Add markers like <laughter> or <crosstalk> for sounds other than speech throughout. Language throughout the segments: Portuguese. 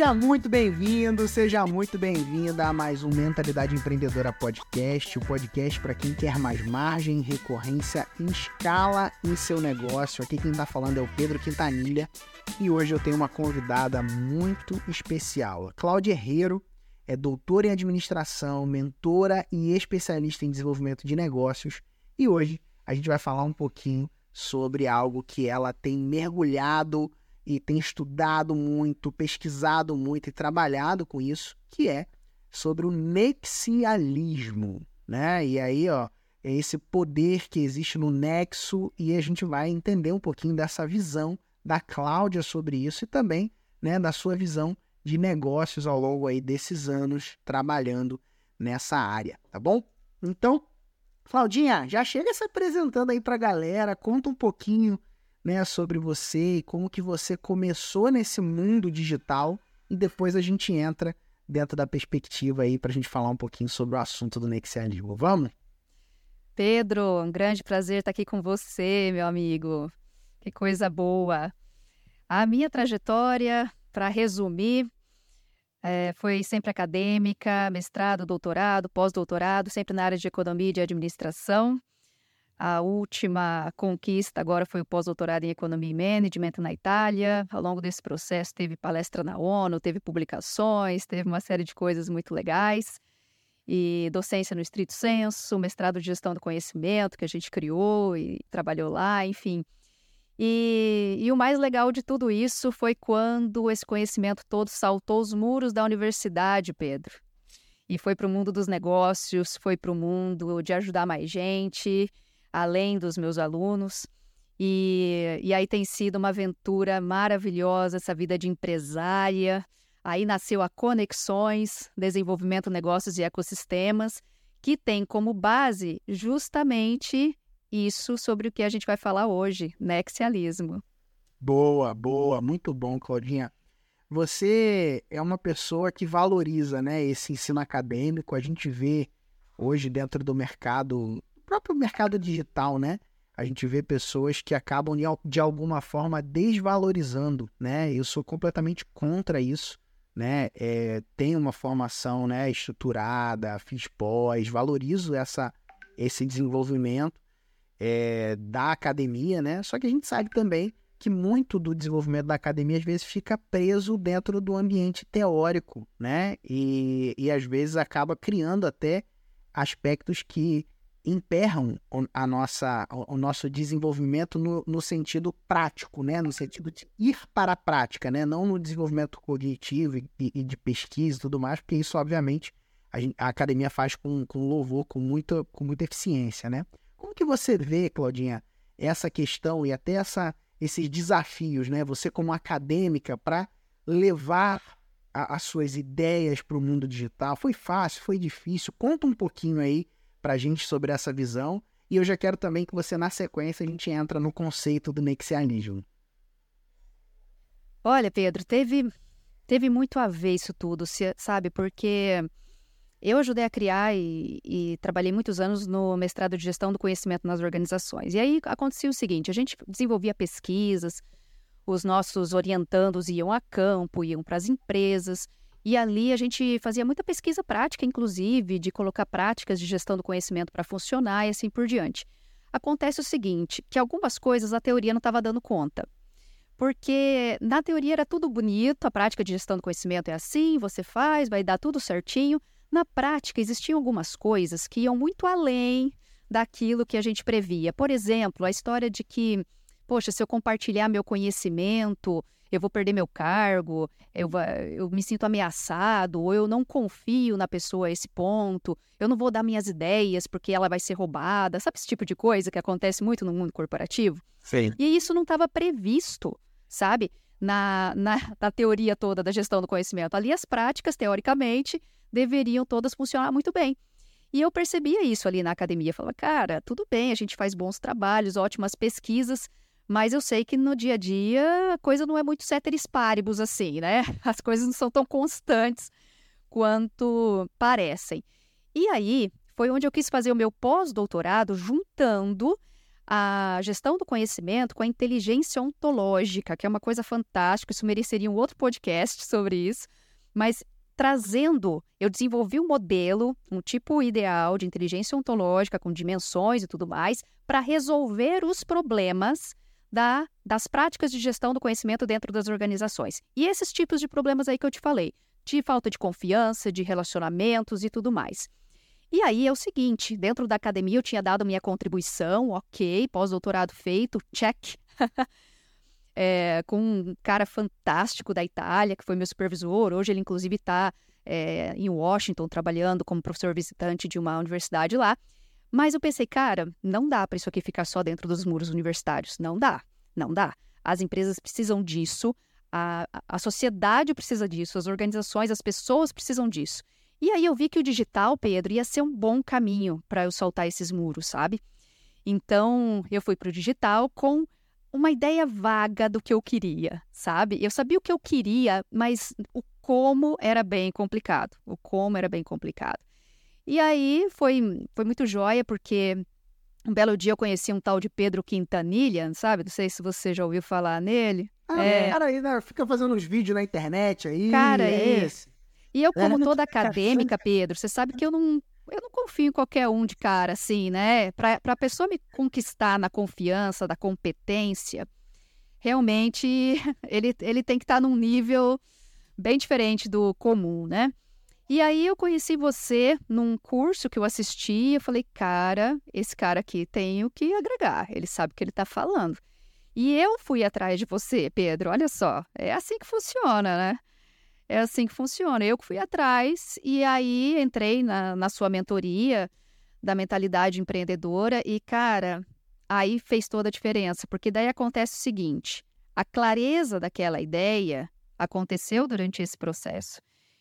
Seja muito bem-vindo, seja muito bem-vinda a mais um Mentalidade Empreendedora Podcast, o podcast para quem quer mais margem, recorrência escala em seu negócio. Aqui quem está falando é o Pedro Quintanilha e hoje eu tenho uma convidada muito especial. Cláudia Herrero é doutora em administração, mentora e especialista em desenvolvimento de negócios e hoje a gente vai falar um pouquinho sobre algo que ela tem mergulhado e tem estudado muito, pesquisado muito e trabalhado com isso, que é sobre o nexialismo, né? E aí, ó, é esse poder que existe no nexo e a gente vai entender um pouquinho dessa visão da Cláudia sobre isso e também, né, da sua visão de negócios ao longo aí desses anos trabalhando nessa área, tá bom? Então, Claudinha, já chega se apresentando aí para a galera, conta um pouquinho né, sobre você e como que você começou nesse mundo digital e depois a gente entra dentro da perspectiva aí para a gente falar um pouquinho sobre o assunto do nexialismo. Vamos? Pedro, um grande prazer estar aqui com você, meu amigo. Que coisa boa. A minha trajetória, para resumir, é, foi sempre acadêmica, mestrado, doutorado, pós-doutorado, sempre na área de economia e de administração. A última conquista agora foi o pós-doutorado em Economia e Management na Itália. Ao longo desse processo teve palestra na ONU, teve publicações, teve uma série de coisas muito legais. E docência no estrito senso, mestrado de gestão do conhecimento que a gente criou e trabalhou lá, enfim. E, e, o mais legal de tudo isso foi quando esse conhecimento todo saltou os muros da universidade, Pedro. E foi para o mundo dos negócios, foi para o mundo de ajudar mais gente além dos meus alunos. E, e aí tem sido uma aventura maravilhosa, essa vida de empresária. Aí nasceu a Conexões, Desenvolvimento Negócios e Ecossistemas, que tem como base justamente isso sobre o que a gente vai falar hoje, nexialismo. Boa, boa, muito bom, Claudinha. Você é uma pessoa que valoriza né, esse ensino acadêmico. A gente vê hoje dentro do mercado próprio mercado digital, né? A gente vê pessoas que acabam de alguma forma desvalorizando, né? Eu sou completamente contra isso, né? É, tenho uma formação, né, estruturada, fiz pós, valorizo essa, esse desenvolvimento é, da academia, né? Só que a gente sabe também que muito do desenvolvimento da academia às vezes fica preso dentro do ambiente teórico, né? E, e às vezes acaba criando até aspectos que emperram a nossa, o nosso desenvolvimento no, no, sentido prático, né? no sentido de ir para a prática, né? não no desenvolvimento cognitivo e, e de pesquisa e tudo mais, porque isso, obviamente, a, a academia faz com, com louvor, com muita, com muita eficiência. Né? Como que você vê, Claudinha, essa questão e até essa, esses desafios, né? você como acadêmica, para levar a, as suas ideias para o mundo digital? Foi fácil? Foi difícil? Conta um pouquinho aí para a gente sobre essa visão. E eu já quero também que você, na sequência, a gente entra no conceito do nexianismo. Olha, Pedro, teve, teve muito a ver isso tudo, sabe? Porque eu ajudei a criar e, e, trabalhei muitos anos no mestrado de gestão do conhecimento nas organizações. E aí acontecia o seguinte: a gente desenvolvia pesquisas, os nossos orientandos iam a campo, iam para as empresas, e ali a gente fazia muita pesquisa prática, inclusive, de colocar práticas de gestão do conhecimento para funcionar e assim por diante. Acontece o seguinte, que algumas coisas a teoria não estava dando conta. Porque na teoria era tudo bonito, a prática de gestão do conhecimento é assim, você faz, vai dar tudo certinho. Na prática, existiam algumas coisas que iam muito além daquilo que a gente previa. Por exemplo, a história de que, poxa, se eu compartilhar meu conhecimento, eu vou perder meu cargo, eu, eu me sinto ameaçado, ou eu não confio na pessoa a esse ponto, eu não vou dar minhas ideias porque ela vai ser roubada, sabe esse tipo de coisa que acontece muito no mundo corporativo? Sim. E isso não estava previsto, sabe? Na, na, na teoria toda da gestão do conhecimento. Ali as práticas, teoricamente, deveriam todas funcionar muito bem. E eu percebia isso ali na academia. Falava, cara, tudo bem, a gente faz bons trabalhos, ótimas pesquisas, mas eu sei que no dia a dia a coisa não é muito ceteris paribus assim, né? <laughs> As coisas não são tão constantes quanto parecem. E aí foi onde eu quis fazer o meu pós-doutorado juntando a gestão do conhecimento com a inteligência ontológica, que é uma coisa fantástica. Isso mereceria um outro podcast sobre isso. Mas trazendo, eu desenvolvi um modelo, um tipo ideal de inteligência ontológica com dimensões e tudo mais, para resolver os problemas da, das práticas de gestão do conhecimento dentro das organizações. E esses tipos de problemas aí que eu te falei, de falta de confiança, de relacionamentos e tudo mais. E aí é o seguinte: dentro da academia eu tinha dado minha contribuição, ok, pós-doutorado feito, check. <laughs> é, com um cara fantástico da Itália, que foi meu supervisor. Hoje ele, inclusive, está é, em Washington trabalhando como professor visitante de uma universidade lá. Mas eu pensei, cara, não dá para isso aqui ficar só dentro dos muros universitários. Não dá, não dá. As empresas precisam disso, a, a sociedade precisa disso, as organizações, as pessoas precisam disso. E aí eu vi que o digital, Pedro, ia ser um bom caminho para eu soltar esses muros, sabe? Então eu fui para o digital com uma ideia vaga do que eu queria, sabe? Eu sabia o que eu queria, mas o como era bem complicado. O como era bem complicado. E aí foi, foi muito joia, porque um belo dia eu conheci um tal de Pedro Quintanilha, sabe? Não sei se você já ouviu falar nele. Ah, é. cara aí, né? fica fazendo uns vídeos na internet aí. Cara, é esse. E eu, como é, toda acadêmica, Pedro, você sabe que eu não, eu não confio em qualquer um de cara, assim, né? Para a pessoa me conquistar na confiança, da competência, realmente <laughs> ele, ele tem que estar tá num nível bem diferente do comum, né? E aí eu conheci você num curso que eu assisti, eu falei, cara, esse cara aqui tem o que agregar, ele sabe o que ele está falando. E eu fui atrás de você, Pedro, olha só, é assim que funciona, né? É assim que funciona. Eu fui atrás e aí entrei na, na sua mentoria da mentalidade empreendedora e, cara, aí fez toda a diferença, porque daí acontece o seguinte: a clareza daquela ideia aconteceu durante esse processo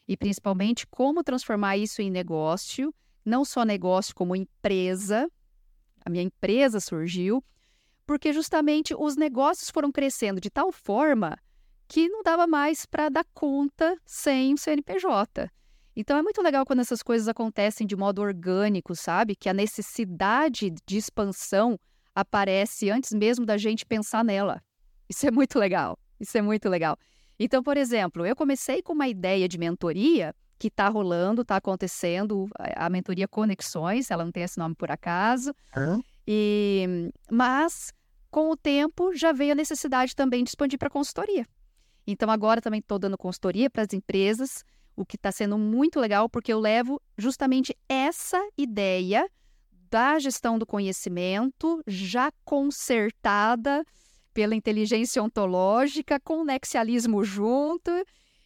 e principalmente como transformar isso em negócio, não só negócio como empresa. A minha empresa surgiu porque justamente os negócios foram crescendo de tal forma que não dava mais para dar conta sem o CNPJ. Então é muito legal quando essas coisas acontecem de modo orgânico, sabe? Que a necessidade de expansão aparece antes mesmo da gente pensar nela. Isso é muito legal. Isso é muito legal. Então, por exemplo, eu comecei com uma ideia de mentoria que está rolando, está acontecendo, a mentoria Conexões, ela não tem esse nome por acaso. Uhum. E, mas, com o tempo, já veio a necessidade também de expandir para consultoria. Então, agora também estou dando consultoria para as empresas, o que está sendo muito legal, porque eu levo justamente essa ideia da gestão do conhecimento já consertada pela inteligência ontológica, com o nexialismo junto,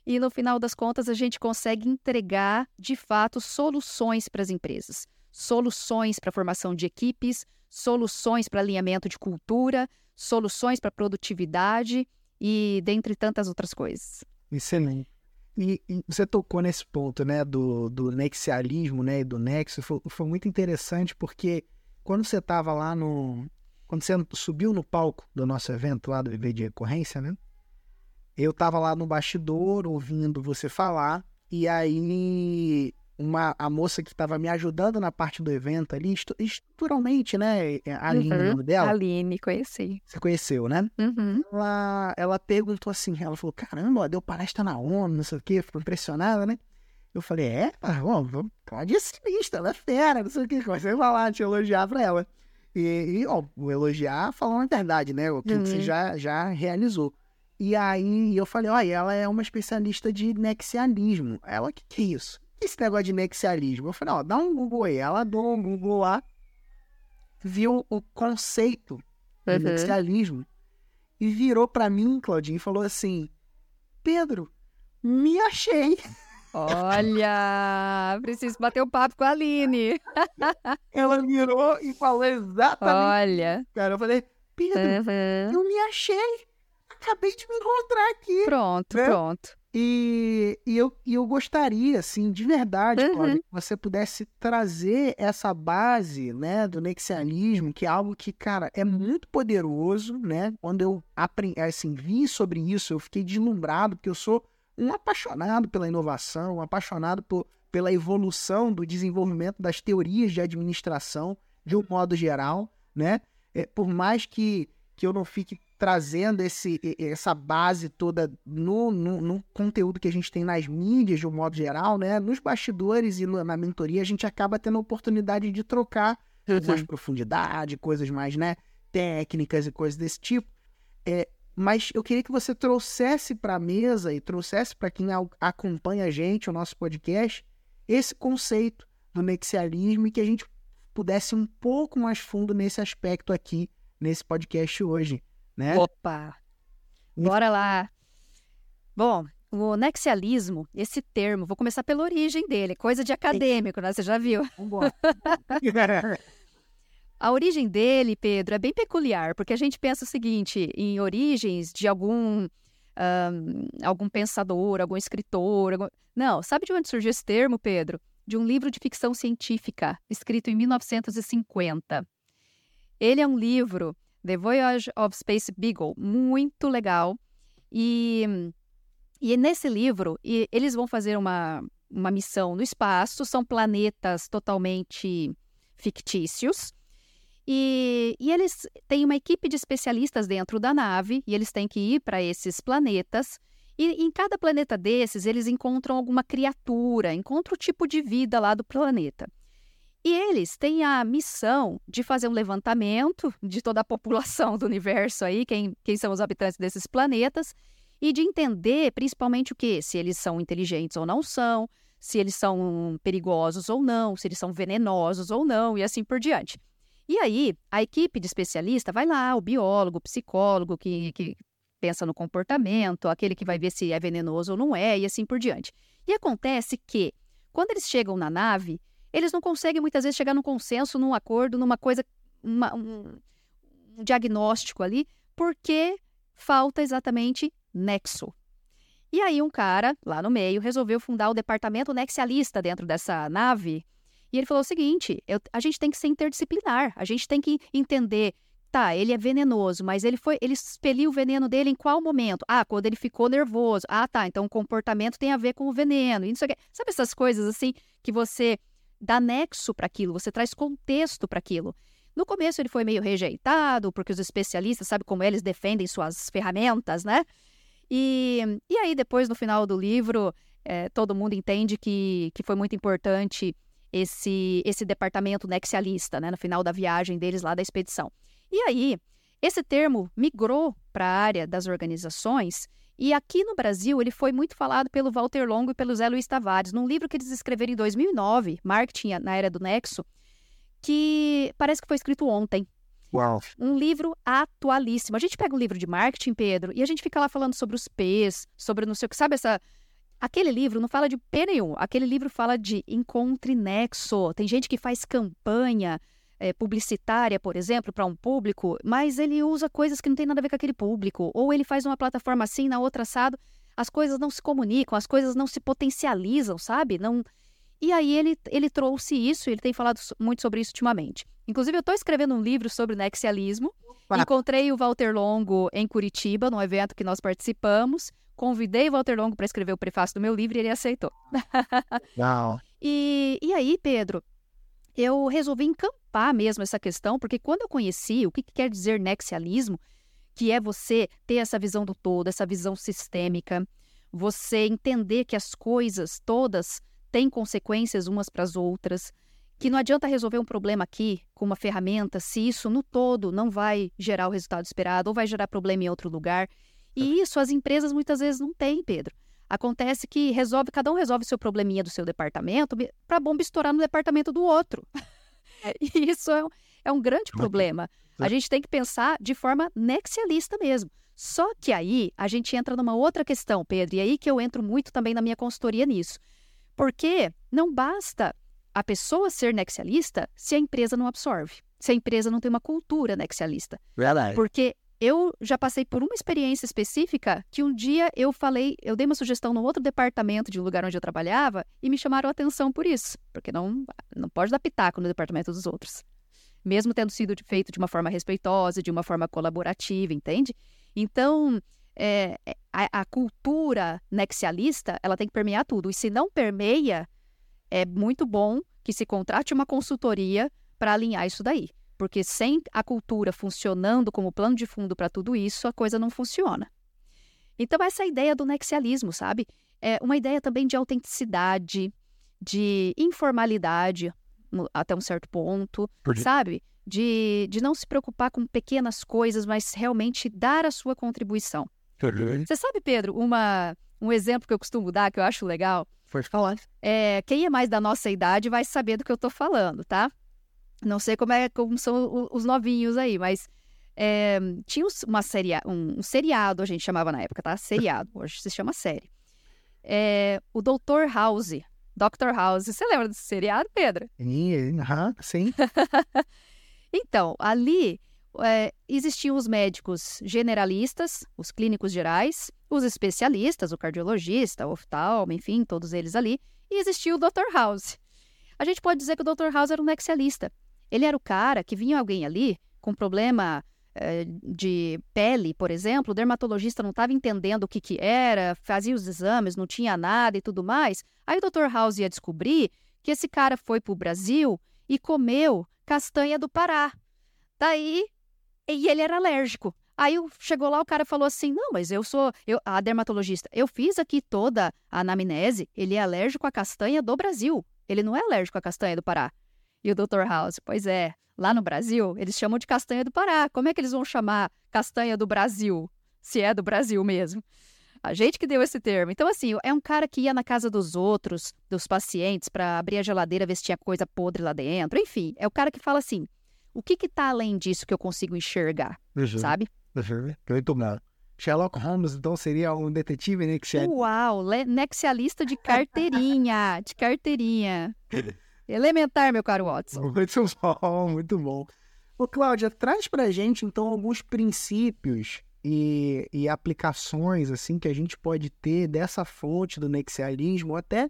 e no final das contas a gente consegue entregar de fato soluções para as empresas, soluções para a formação de equipes, soluções para alinhamento de cultura, soluções para produtividade e dentre tantas outras coisas. Excelente. E, e, você tocou nesse ponto, né, do, do nexialismo, né, e do nexo, foi, foi muito interessante porque quando você estava lá no, quando você subiu no palco do nosso evento lá do Viver de Recorrência, né, eu estava lá no bastidor ouvindo você falar e aí uma, a moça que estava me ajudando na parte do evento ali, estruturalmente, né? É, a Aline, uhum. o nome dela. Aline, conheci. Você conheceu, né? Uhum. Ela, ela perguntou assim, ela falou, caramba, deu palestra na ONU, não sei o quê, ficou impressionada, né? Eu falei, é, bom, vamos, pode ser sinistro, ela é fera, não sei o que, comecei a falar, te elogiar pra ela. E, e ó, o elogiar falando a verdade, né? O que uhum. você já, já realizou. E aí eu falei, olha, ela é uma especialista de nexialismo. Ela, o que, que é isso? esse negócio de nexialismo? Eu falei, ó, dá um Google aí. Ela deu um Google lá, viu o conceito de uhum. nexialismo e virou para mim, Claudinho, e falou assim: Pedro, me achei. <laughs> Olha, preciso bater o um papo com a Aline. <laughs> Ela virou e falou exatamente. Olha. Cara, eu falei, Pedro, uhum. eu me achei. Acabei de me encontrar aqui. Pronto, né? pronto. E, e, eu, e eu gostaria, assim, de verdade, uhum. Cláudia, que você pudesse trazer essa base, né, do nexialismo, que é algo que, cara, é muito poderoso, né? Quando eu aprendi, assim, vi sobre isso, eu fiquei deslumbrado, porque eu sou um apaixonado pela inovação, um apaixonado por, pela evolução do desenvolvimento das teorias de administração, de um modo geral, né? é, por mais que, que eu não fique trazendo esse, essa base toda no, no, no, conteúdo que a gente tem nas mídias, de um modo geral, né? Nos bastidores e na mentoria, a gente acaba tendo a oportunidade de trocar uhum. mais profundidade, coisas mais, né? Técnicas e coisas desse tipo. É, mas eu queria que você trouxesse para a mesa e trouxesse para quem acompanha a gente, o nosso podcast, esse conceito do nexialismo e que a gente pudesse ir um pouco mais fundo nesse aspecto aqui, nesse podcast hoje, né? Opa! Bora lá! Bom, o nexialismo, esse termo, vou começar pela origem dele, coisa de acadêmico, né? Você já viu? Vambora. <laughs> A origem dele, Pedro, é bem peculiar, porque a gente pensa o seguinte, em origens de algum um, algum pensador, algum escritor. Algum... Não, sabe de onde surgiu esse termo, Pedro? De um livro de ficção científica, escrito em 1950. Ele é um livro, The Voyage of Space Beagle, muito legal. E, e nesse livro, e eles vão fazer uma, uma missão no espaço, são planetas totalmente fictícios. E, e eles têm uma equipe de especialistas dentro da nave e eles têm que ir para esses planetas. E em cada planeta desses, eles encontram alguma criatura, encontram o tipo de vida lá do planeta. E eles têm a missão de fazer um levantamento de toda a população do universo aí, quem, quem são os habitantes desses planetas, e de entender principalmente o que? Se eles são inteligentes ou não são, se eles são perigosos ou não, se eles são venenosos ou não, e assim por diante. E aí, a equipe de especialista vai lá, o biólogo, o psicólogo que, que pensa no comportamento, aquele que vai ver se é venenoso ou não é, e assim por diante. E acontece que, quando eles chegam na nave, eles não conseguem muitas vezes chegar num consenso, num acordo, numa coisa, uma, um, um diagnóstico ali, porque falta exatamente nexo. E aí um cara, lá no meio, resolveu fundar o departamento nexialista dentro dessa nave, e ele falou o seguinte: eu, a gente tem que ser interdisciplinar, a gente tem que entender. Tá, ele é venenoso, mas ele foi, ele expeliu o veneno dele em qual momento? Ah, quando ele ficou nervoso. Ah, tá, então o comportamento tem a ver com o veneno. E Sabe essas coisas assim que você dá nexo para aquilo, você traz contexto para aquilo. No começo ele foi meio rejeitado, porque os especialistas, sabe como eles defendem suas ferramentas, né? E, e aí, depois, no final do livro, é, todo mundo entende que, que foi muito importante esse, esse departamento nexialista, né, no final da viagem deles lá da expedição. E aí, esse termo migrou para a área das organizações e aqui no Brasil ele foi muito falado pelo Walter Longo e pelo Zé Luiz Tavares, num livro que eles escreveram em 2009, Marketing na Era do Nexo, que parece que foi escrito ontem. Uau. Um livro atualíssimo. A gente pega um livro de marketing, Pedro, e a gente fica lá falando sobre os P's, sobre não sei o que, sabe essa Aquele livro não fala de P nenhum. Aquele livro fala de encontre nexo. Tem gente que faz campanha é, publicitária, por exemplo, para um público, mas ele usa coisas que não tem nada a ver com aquele público. Ou ele faz uma plataforma assim, na outra assado. As coisas não se comunicam, as coisas não se potencializam, sabe? Não. E aí ele, ele trouxe isso, ele tem falado muito sobre isso ultimamente. Inclusive, eu estou escrevendo um livro sobre nexialismo. Encontrei o Walter Longo em Curitiba, num evento que nós participamos. Convidei o Walter Longo para escrever o prefácio do meu livro e ele aceitou. <laughs> Não. e, e aí, Pedro, eu resolvi encampar mesmo essa questão, porque quando eu conheci o que, que quer dizer nexialismo, que é você ter essa visão do todo, essa visão sistêmica, você entender que as coisas todas têm consequências umas para as outras, que não adianta resolver um problema aqui com uma ferramenta se isso no todo não vai gerar o resultado esperado ou vai gerar problema em outro lugar. E isso as empresas muitas vezes não têm, Pedro. Acontece que resolve, cada um resolve seu probleminha do seu departamento para a bomba estourar no departamento do outro. <laughs> e isso é um, é um grande problema. A gente tem que pensar de forma nexialista mesmo. Só que aí a gente entra numa outra questão, Pedro, e aí que eu entro muito também na minha consultoria nisso. Porque não basta a pessoa ser nexialista se a empresa não absorve, se a empresa não tem uma cultura nexialista. Verdade. Porque eu já passei por uma experiência específica que um dia eu falei, eu dei uma sugestão no outro departamento de um lugar onde eu trabalhava e me chamaram a atenção por isso, porque não, não pode dar pitaco no departamento dos outros. Mesmo tendo sido feito de uma forma respeitosa, de uma forma colaborativa, entende? Então, é, é, a, a, cultura nexialista, ela tem que permear tudo. E se não permeia, é muito bom que se contrate uma consultoria para alinhar isso daí. Porque sem a cultura funcionando como plano de fundo para tudo isso, a coisa não funciona. Então, essa ideia do nexialismo, sabe? É uma ideia também de autenticidade, de informalidade, até um certo ponto, sabe? De, de não se preocupar com pequenas coisas, mas realmente dar a sua contribuição. Você sabe, Pedro, uma, um exemplo que eu costumo dar, que eu acho legal? Pode falar. É, quem é mais da nossa idade vai saber do que eu estou falando, tá? Não sei como, é, como são os novinhos aí, mas é, tinha uma série, um, um, seriado, a gente chamava na época, tá? Seriado, <laughs> hoje se chama série. É, o Dr. House, Dr. House. Você lembra desse seriado, Pedro? Sim, sim. <laughs> então, ali é, existiam os médicos generalistas, os clínicos gerais, os especialistas, o cardiologista, o oftalmo, enfim, todos eles ali, e existia o Dr. House. A gente pode dizer que o Dr. House era um nexialista. Ele era o cara que vinha alguém ali com problema é, de pele, por exemplo, o dermatologista não estava entendendo o que, que era, fazia os exames, não tinha nada e tudo mais. Aí o Dr. House ia descobrir que esse cara foi para o Brasil e comeu castanha do Pará. Daí e ele era alérgico. Aí chegou lá, o cara falou assim: Não, mas eu sou. Eu, a dermatologista, eu fiz aqui toda a anamnese. Ele é alérgico à castanha do Brasil. Ele não é alérgico à castanha do Pará. E o Dr. House, pois é, lá no Brasil, eles chamam de castanha do Pará. Como é que eles vão chamar castanha do Brasil? Se é do Brasil mesmo. A gente que deu esse termo. Então, assim, é um cara que ia na casa dos outros, dos pacientes, para abrir a geladeira, ver se tinha coisa podre lá dentro. Enfim, é o cara que fala assim: o que que tá além disso que eu consigo enxergar, uhum. sabe? Uhum. Muito bom. Sherlock Holmes, então, seria um detetive nexialista? Uau, nexialista de carteirinha, de carteirinha. Elementar, meu caro Watson. <laughs> Muito bom, muito bom. Ô, Cláudia, traz pra gente, então, alguns princípios e, e aplicações, assim, que a gente pode ter dessa fonte do nexialismo até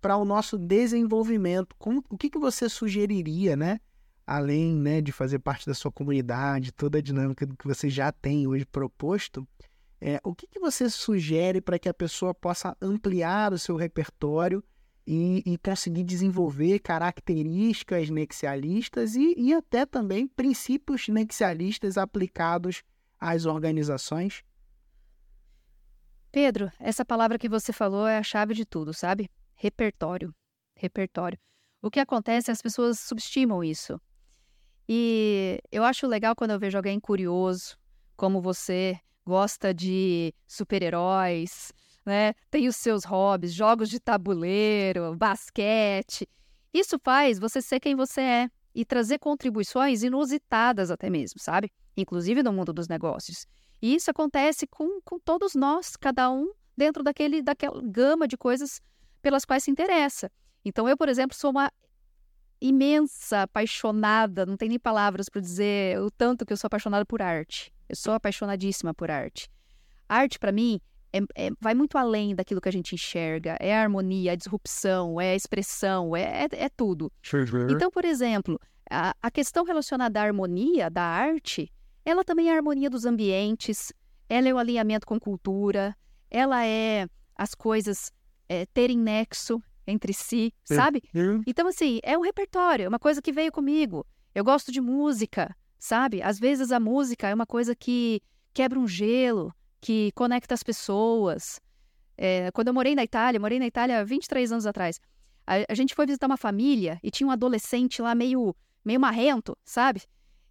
para o nosso desenvolvimento. Como, o que, que você sugeriria, né? Além né, de fazer parte da sua comunidade, toda a dinâmica que você já tem hoje proposto, é, o que, que você sugere para que a pessoa possa ampliar o seu repertório e, e conseguir desenvolver características nexialistas e, e até também princípios nexialistas aplicados às organizações? Pedro, essa palavra que você falou é a chave de tudo, sabe? Repertório. Repertório. O que acontece é as pessoas subestimam isso. E eu acho legal quando eu vejo alguém curioso, como você, gosta de super-heróis, né? Tem os seus hobbies, jogos de tabuleiro, basquete. Isso faz você ser quem você é e trazer contribuições inusitadas até mesmo, sabe? Inclusive no mundo dos negócios. E isso acontece com, com todos nós, cada um dentro daquele, daquela gama de coisas pelas quais se interessa. Então, eu, por exemplo, sou uma imensa, apaixonada, não tem nem palavras para dizer o tanto que eu sou apaixonada por arte. Eu sou apaixonadíssima por arte. Arte, para mim, é, é, vai muito além daquilo que a gente enxerga. É a harmonia, a disrupção, é a expressão, é, é, é tudo. Então, por exemplo, a, a questão relacionada à harmonia da arte, ela também é a harmonia dos ambientes, ela é o alinhamento com cultura, ela é as coisas é, terem nexo entre si, sabe? Então, assim, é um repertório, é uma coisa que veio comigo. Eu gosto de música, sabe? Às vezes a música é uma coisa que quebra um gelo, que conecta as pessoas. É, quando eu morei na Itália, morei na Itália 23 anos atrás, a, a gente foi visitar uma família e tinha um adolescente lá meio, meio marrento, sabe?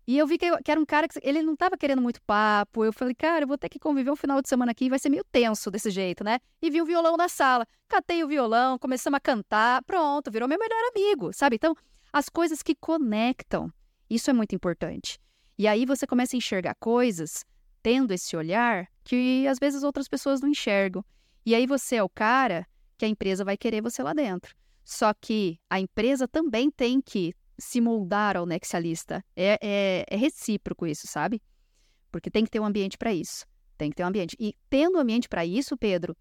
E eu vi que, que, era um cara que ele não estava querendo muito papo. Eu falei, cara, eu vou ter que conviver um final de semana aqui, vai ser meio tenso desse jeito, né? E vi o violão na sala. Catei o violão, começamos a cantar, pronto, virou meu melhor amigo, sabe? Então, as coisas que conectam, isso é muito importante. E aí você começa a enxergar coisas tendo esse olhar que às vezes outras pessoas não enxergam. E aí você é o cara que a empresa vai querer você lá dentro. Só que a empresa também tem que se moldar ao nexialista. É, é, é recíproco isso, sabe? Porque tem que ter um ambiente para isso. Tem que ter um ambiente. E tendo um ambiente para isso, Pedro,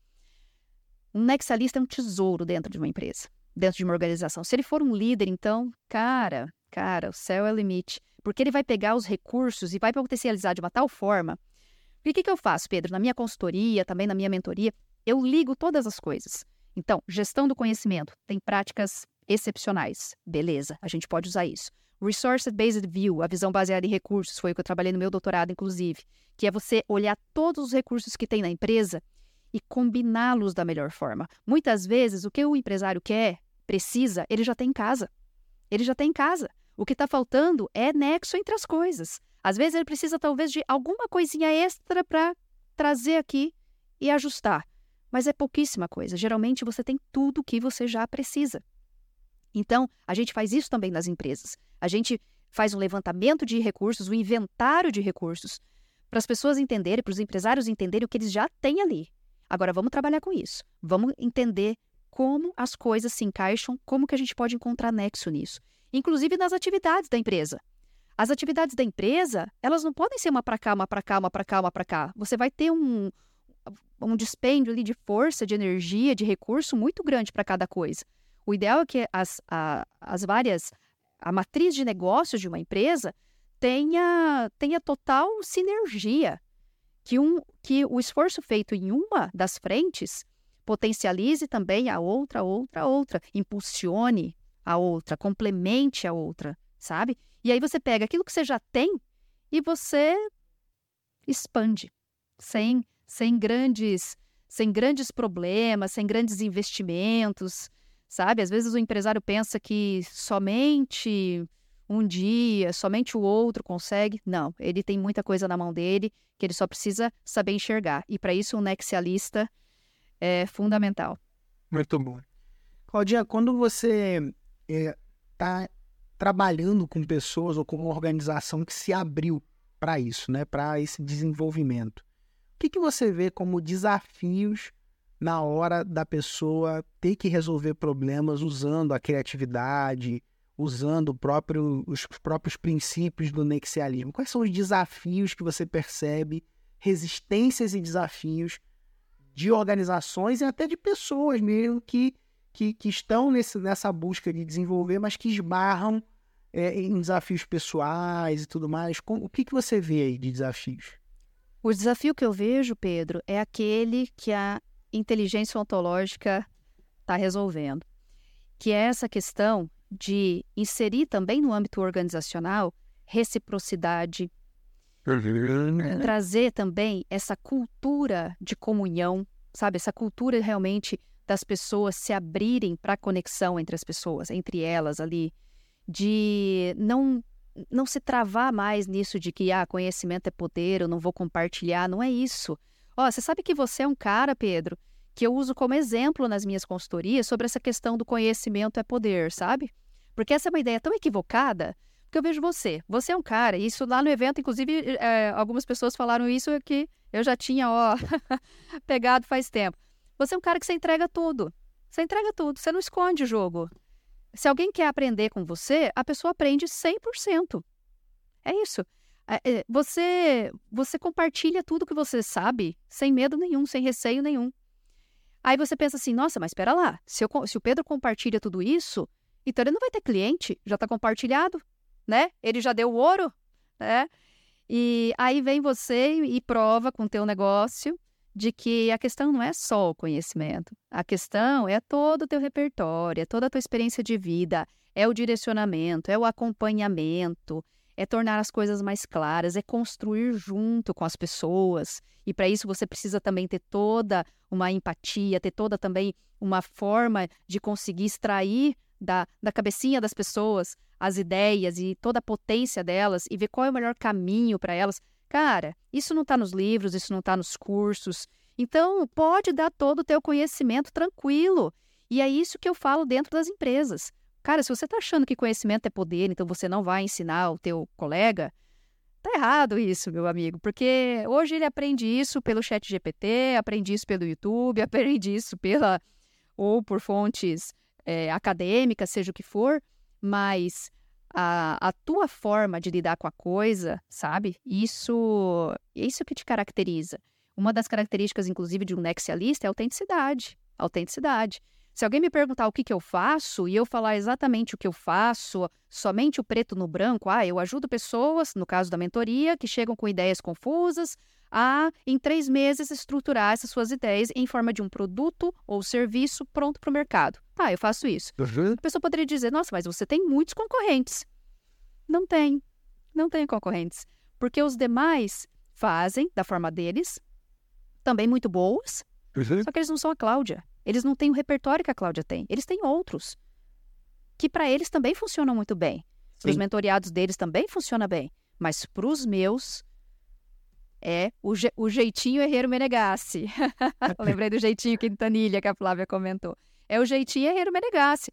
um nexialista é um tesouro dentro de uma empresa, dentro de uma organização. Se ele for um líder, então, cara, cara, o céu é o limite. Porque ele vai pegar os recursos e vai potencializar de uma tal forma. E o que, que eu faço, Pedro? Na minha consultoria, também na minha mentoria, eu ligo todas as coisas. Então, gestão do conhecimento, tem práticas excepcionais. Beleza, a gente pode usar isso. Resource-Based View, a visão baseada em recursos, foi o que eu trabalhei no meu doutorado, inclusive, que é você olhar todos os recursos que tem na empresa e combiná-los da melhor forma. Muitas vezes, o que o empresário quer, precisa, ele já tem em casa. Ele já tem em casa. O que está faltando é nexo entre as coisas. Às vezes, ele precisa, talvez, de alguma coisinha extra para trazer aqui e ajustar. Mas é pouquíssima coisa. Geralmente, você tem tudo o que você já precisa. Então, a gente faz isso também nas empresas. A gente faz um levantamento de recursos, um inventário de recursos, para as pessoas entenderem, para os empresários entenderem o que eles já têm ali. Agora, vamos trabalhar com isso. Vamos entender como as coisas se encaixam, como que a gente pode encontrar nexo nisso. Inclusive nas atividades da empresa. As atividades da empresa, elas não podem ser uma para cá, uma para cá, uma para cá, uma para cá. Você vai ter um, um dispêndio ali de força, de energia, de recurso muito grande para cada coisa. O ideal é que as, a, as várias, a matriz de negócios de uma empresa tenha, tenha total sinergia, que, um, que o esforço feito em uma das frentes potencialize também a outra, outra, outra, impulsione a outra, complemente a outra, sabe? E aí você pega aquilo que você já tem e você expande, sem, sem grandes sem grandes problemas, sem grandes investimentos, sabe? Às vezes o empresário pensa que somente um dia, somente o outro consegue. Não, ele tem muita coisa na mão dele que ele só precisa saber enxergar. E para isso, um nexialista é fundamental. Muito bom. Claudinha, quando você está é, trabalhando com pessoas ou com uma organização que se abriu para isso, né, para esse desenvolvimento, o que, que você vê como desafios na hora da pessoa ter que resolver problemas usando a criatividade, usando próprio, os próprios princípios do nexialismo? Quais são os desafios que você percebe, resistências e desafios de organizações e até de pessoas mesmo que, que, que estão nesse, nessa busca de desenvolver, mas que esbarram é, em desafios pessoais e tudo mais? o que, que você vê aí de desafios? O desafio que eu vejo, Pedro, é aquele que a inteligência ontológica está resolvendo, que é essa questão de inserir também no âmbito organizacional reciprocidade, uhum. trazer também essa cultura de comunhão, sabe? Essa cultura realmente das pessoas se abrirem para a conexão entre as pessoas, entre elas ali, de não não se travar mais nisso de que ah, conhecimento é poder, eu não vou compartilhar, não é isso. Ó, você sabe que você é um cara, Pedro, que eu uso como exemplo nas minhas consultorias sobre essa questão do conhecimento é poder, sabe? Porque essa é uma ideia tão equivocada, porque eu vejo você. Você é um cara, e isso lá no evento, inclusive, é, algumas pessoas falaram isso que eu já tinha, ó, <laughs> pegado faz tempo. Você é um cara que você entrega tudo. Você entrega tudo, você não esconde o jogo. Se alguém quer aprender com você, a pessoa aprende 100%. É isso. É, é, você, você compartilha tudo que você sabe sem medo nenhum, sem receio nenhum. Aí você pensa assim, nossa, mas espera lá, se, eu, se o Pedro compartilha tudo isso, então ele não vai ter cliente, já está compartilhado, né? Ele já deu o ouro, né? E aí vem você e prova com o teu negócio de que a questão não é só o conhecimento. A questão é todo o teu repertório, é toda a tua experiência de vida, é o direcionamento, é o acompanhamento, é tornar as coisas mais claras, é construir junto com as pessoas. E para isso você precisa também ter toda uma empatia, ter toda também uma forma de conseguir extrair da, da cabecinha das pessoas as ideias e toda a potência delas e ver qual é o melhor caminho para elas. Cara, isso não está nos livros, isso não está nos cursos. Então, pode dar todo o teu conhecimento tranquilo. E é isso que eu falo dentro das empresas. Cara, se você está achando que conhecimento é poder, então você não vai ensinar o teu colega, tá errado isso, meu amigo, porque hoje ele aprende isso pelo chat GPT, aprende isso pelo YouTube, <laughs> aprende isso pela ou por fontes é, acadêmicas, seja o que for, mas a, a tua forma de lidar com a coisa, sabe? Isso, isso que te caracteriza. Uma das características, inclusive, de um nexialista é a autenticidade. Autenticidade. Se alguém me perguntar o que, que eu faço e eu falar exatamente o que eu faço, somente o preto no branco, ah, eu ajudo pessoas, no caso da mentoria, que chegam com ideias confusas, a, em três meses, estruturar essas suas ideias em forma de um produto ou serviço pronto para o mercado. Tá, eu faço isso. Uhum. A pessoa poderia dizer, nossa, mas você tem muitos concorrentes. Não tem. Não tem concorrentes. Porque os demais fazem da forma deles, também muito boas, uhum. só que eles não são a Cláudia. Eles não têm o repertório que a Cláudia tem. Eles têm outros. Que para eles também funcionam muito bem. Os mentoriados deles também funciona bem. Mas para os meus, é o, je o jeitinho Herreiro Menegassi. <laughs> Lembrei do jeitinho Quintanilha que a Flávia comentou. É o jeitinho Herreiro Menegassi.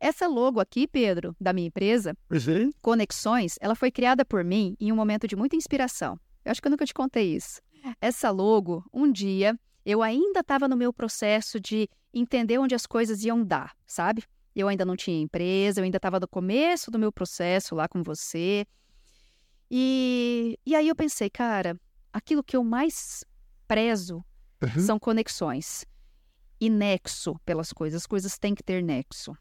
Essa logo aqui, Pedro, da minha empresa, uhum. Conexões, ela foi criada por mim em um momento de muita inspiração. Eu acho que eu nunca te contei isso. Essa logo, um dia, eu ainda estava no meu processo de entender onde as coisas iam dar, sabe? Eu ainda não tinha empresa, eu ainda estava no começo do meu processo lá com você. E, e aí eu pensei, cara, aquilo que eu mais prezo uhum. são conexões e nexo pelas coisas. As coisas têm que ter nexo.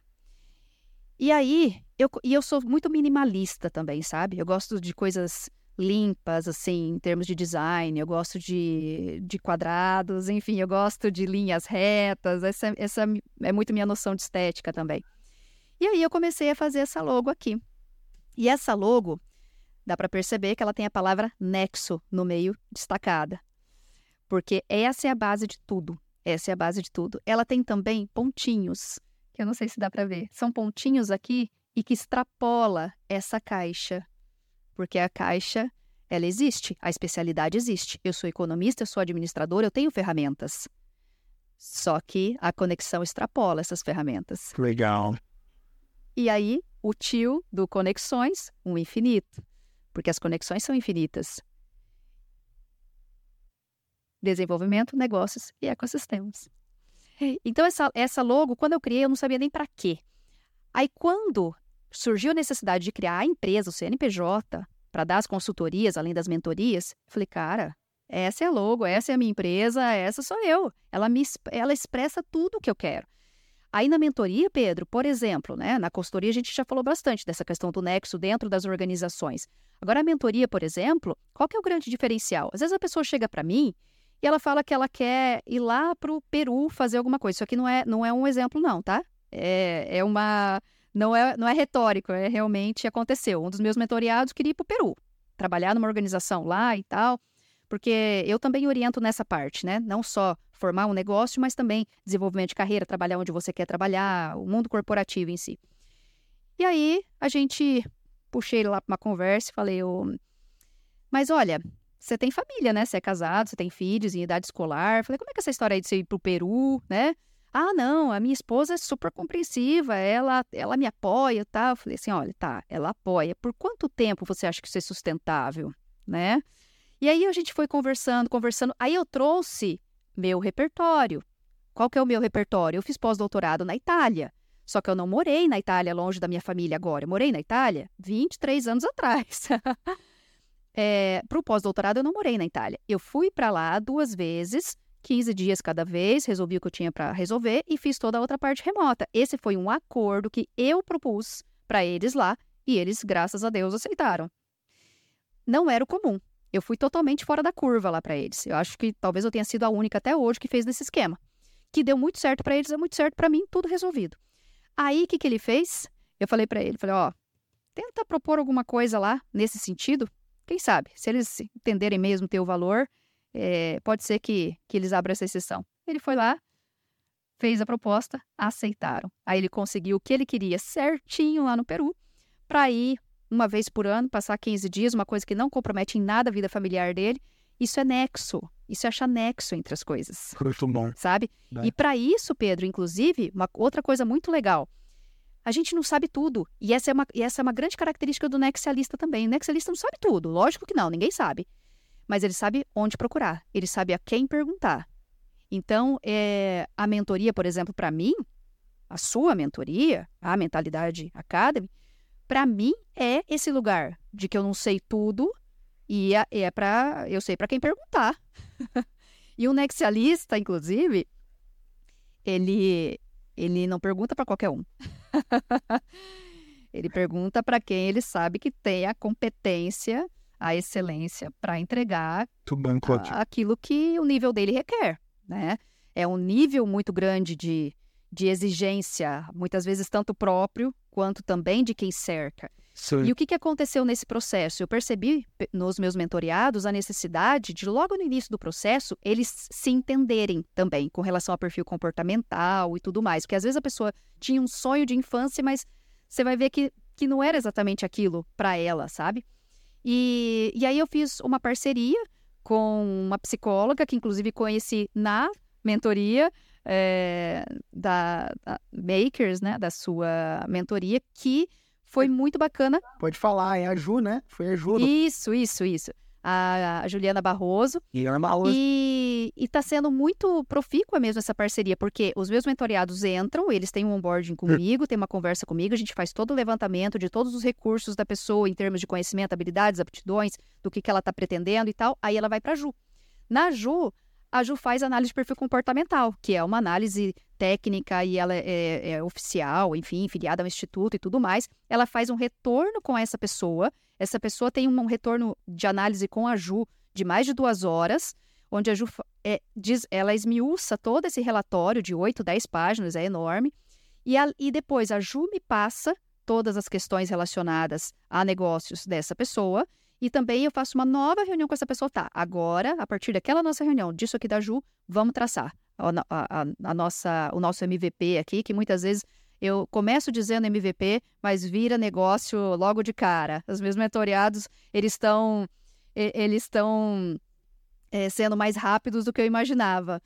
E aí, eu, e eu sou muito minimalista também, sabe? Eu gosto de coisas limpas, assim, em termos de design, eu gosto de, de quadrados, enfim, eu gosto de linhas retas, essa, essa é muito minha noção de estética também. E aí eu comecei a fazer essa logo aqui. E essa logo, dá para perceber que ela tem a palavra nexo no meio destacada. Porque essa é a base de tudo. Essa é a base de tudo. Ela tem também pontinhos que eu não sei se dá para ver. São pontinhos aqui e que extrapola essa caixa. Porque a caixa, ela existe, a especialidade existe. Eu sou economista, sou administrador, eu tenho ferramentas. Só que a conexão extrapola essas ferramentas. Legal. E aí, o tio do conexões, um infinito. Porque as conexões são infinitas. Desenvolvimento, negócios e ecossistemas. Então, essa, essa logo, quando eu criei, eu não sabia nem para quê. Aí, quando surgiu a necessidade de criar a empresa, o CNPJ, para dar as consultorias, além das mentorias, falei, cara, essa é a logo, essa é a minha empresa, essa sou eu. Ela, me, ela expressa tudo o que eu quero. Aí na mentoria, Pedro, por exemplo, né, na consultoria a gente já falou bastante dessa questão do nexo dentro das organizações. Agora a mentoria, por exemplo, qual que é o grande diferencial? Às vezes a pessoa chega para mim e ela fala que ela quer ir lá para o Peru fazer alguma coisa. Isso aqui não é, não é um exemplo, não, tá? É, é uma. Não é, não é retórico, é realmente aconteceu. Um dos meus mentoriados queria ir para o Peru, trabalhar numa organização lá e tal, porque eu também oriento nessa parte, né? Não só formar um negócio, mas também desenvolvimento de carreira, trabalhar onde você quer trabalhar, o mundo corporativo em si. E aí a gente puxei ele lá para uma conversa e falei, oh, mas olha, você tem família, né? Você é casado, você tem filhos em idade escolar. Falei, como é que é essa história aí de você ir pro Peru, né? Ah, não, a minha esposa é super compreensiva, ela, ela me apoia, tá? Eu falei assim, olha, tá, ela apoia. Por quanto tempo você acha que isso é sustentável, né? E aí a gente foi conversando, conversando. Aí eu trouxe meu repertório. Qual que é o meu repertório? Eu fiz pós-doutorado na Itália. Só que eu não morei na Itália longe da minha família agora. Eu morei na Itália 23 anos atrás. É, para o pós-doutorado, eu não morei na Itália. Eu fui para lá duas vezes, 15 dias cada vez, resolvi o que eu tinha para resolver e fiz toda a outra parte remota. Esse foi um acordo que eu propus para eles lá e eles, graças a Deus, aceitaram. Não era o comum. Eu fui totalmente fora da curva lá para eles. Eu acho que talvez eu tenha sido a única até hoje que fez nesse esquema. Que deu muito certo para eles, deu muito certo para mim, tudo resolvido. Aí, o que, que ele fez? Eu falei para ele, falei, ó, tenta propor alguma coisa lá nesse sentido, quem sabe, se eles entenderem mesmo ter o valor, é, pode ser que, que eles abram essa exceção. Ele foi lá, fez a proposta, aceitaram. Aí ele conseguiu o que ele queria certinho lá no Peru, para ir uma vez por ano, passar 15 dias, uma coisa que não compromete em nada a vida familiar dele. Isso é nexo. Isso é achar nexo entre as coisas. <laughs> Muito bom. Sabe? E para isso, Pedro, inclusive, uma outra coisa muito legal. A gente não sabe tudo. E essa é uma, e essa é uma grande característica do nexialista também. O nexialista não sabe tudo. Lógico que não, ninguém sabe. Mas ele sabe onde procurar. Ele sabe a quem perguntar. Então, é, a mentoria, por exemplo, para mim, a sua mentoria, a Mentalidade Academy, para mim é esse lugar de que eu não sei tudo e é, é para eu sei para quem perguntar. <laughs> e o nexialista, inclusive, ele ele não pergunta para qualquer um. <laughs> ele pergunta para quem ele sabe que tem a competência, a excelência para entregar a, aquilo que o nível dele requer, né? É um nível muito grande de, de exigência, muitas vezes tanto próprio quanto também de quem cerca. Sim. E o que, que aconteceu nesse processo? Eu percebi nos meus mentoreados a necessidade de, logo no início do processo, eles se entenderem também com relação ao perfil comportamental e tudo mais. Porque às vezes a pessoa tinha um sonho de infância, mas você vai ver que, que não era exatamente aquilo para ela, sabe? E, e aí eu fiz uma parceria com uma psicóloga, que inclusive conheci na mentoria é, da, da Makers, né? Da sua mentoria, que foi muito bacana. Pode falar, é a Ju, né? Foi a Ju. Isso, isso, isso. A, a Juliana Barroso. Juliana Barroso. E, está sendo muito profícua mesmo essa parceria, porque os meus mentoreados entram, eles têm um onboarding <laughs> comigo, tem uma conversa comigo, a gente faz todo o levantamento de todos os recursos da pessoa em termos de conhecimento, habilidades, aptidões, do que, que ela está pretendendo e tal. Aí ela vai para a Ju. Na Ju, a Ju faz análise de perfil comportamental, que é uma análise técnica e ela é, é, é, oficial, enfim, filiada ao instituto e tudo mais. Ela faz um retorno com essa pessoa. Essa pessoa tem um, retorno de análise com a Ju de mais de duas horas, onde a Ju é, diz, ela esmiuça todo esse relatório de 8, 10 páginas, é enorme. E, a, e depois a Ju me passa todas as questões relacionadas a negócios dessa pessoa e também eu faço uma nova reunião com essa pessoa. Tá, agora, a partir daquela nossa reunião, disso aqui da Ju, vamos traçar a, a, a nossa, o nosso MVP aqui, que muitas vezes eu começo dizendo MVP, mas vira negócio logo de cara. Os meus mentoreados, eles estão eles estão é, sendo mais rápidos do que eu imaginava.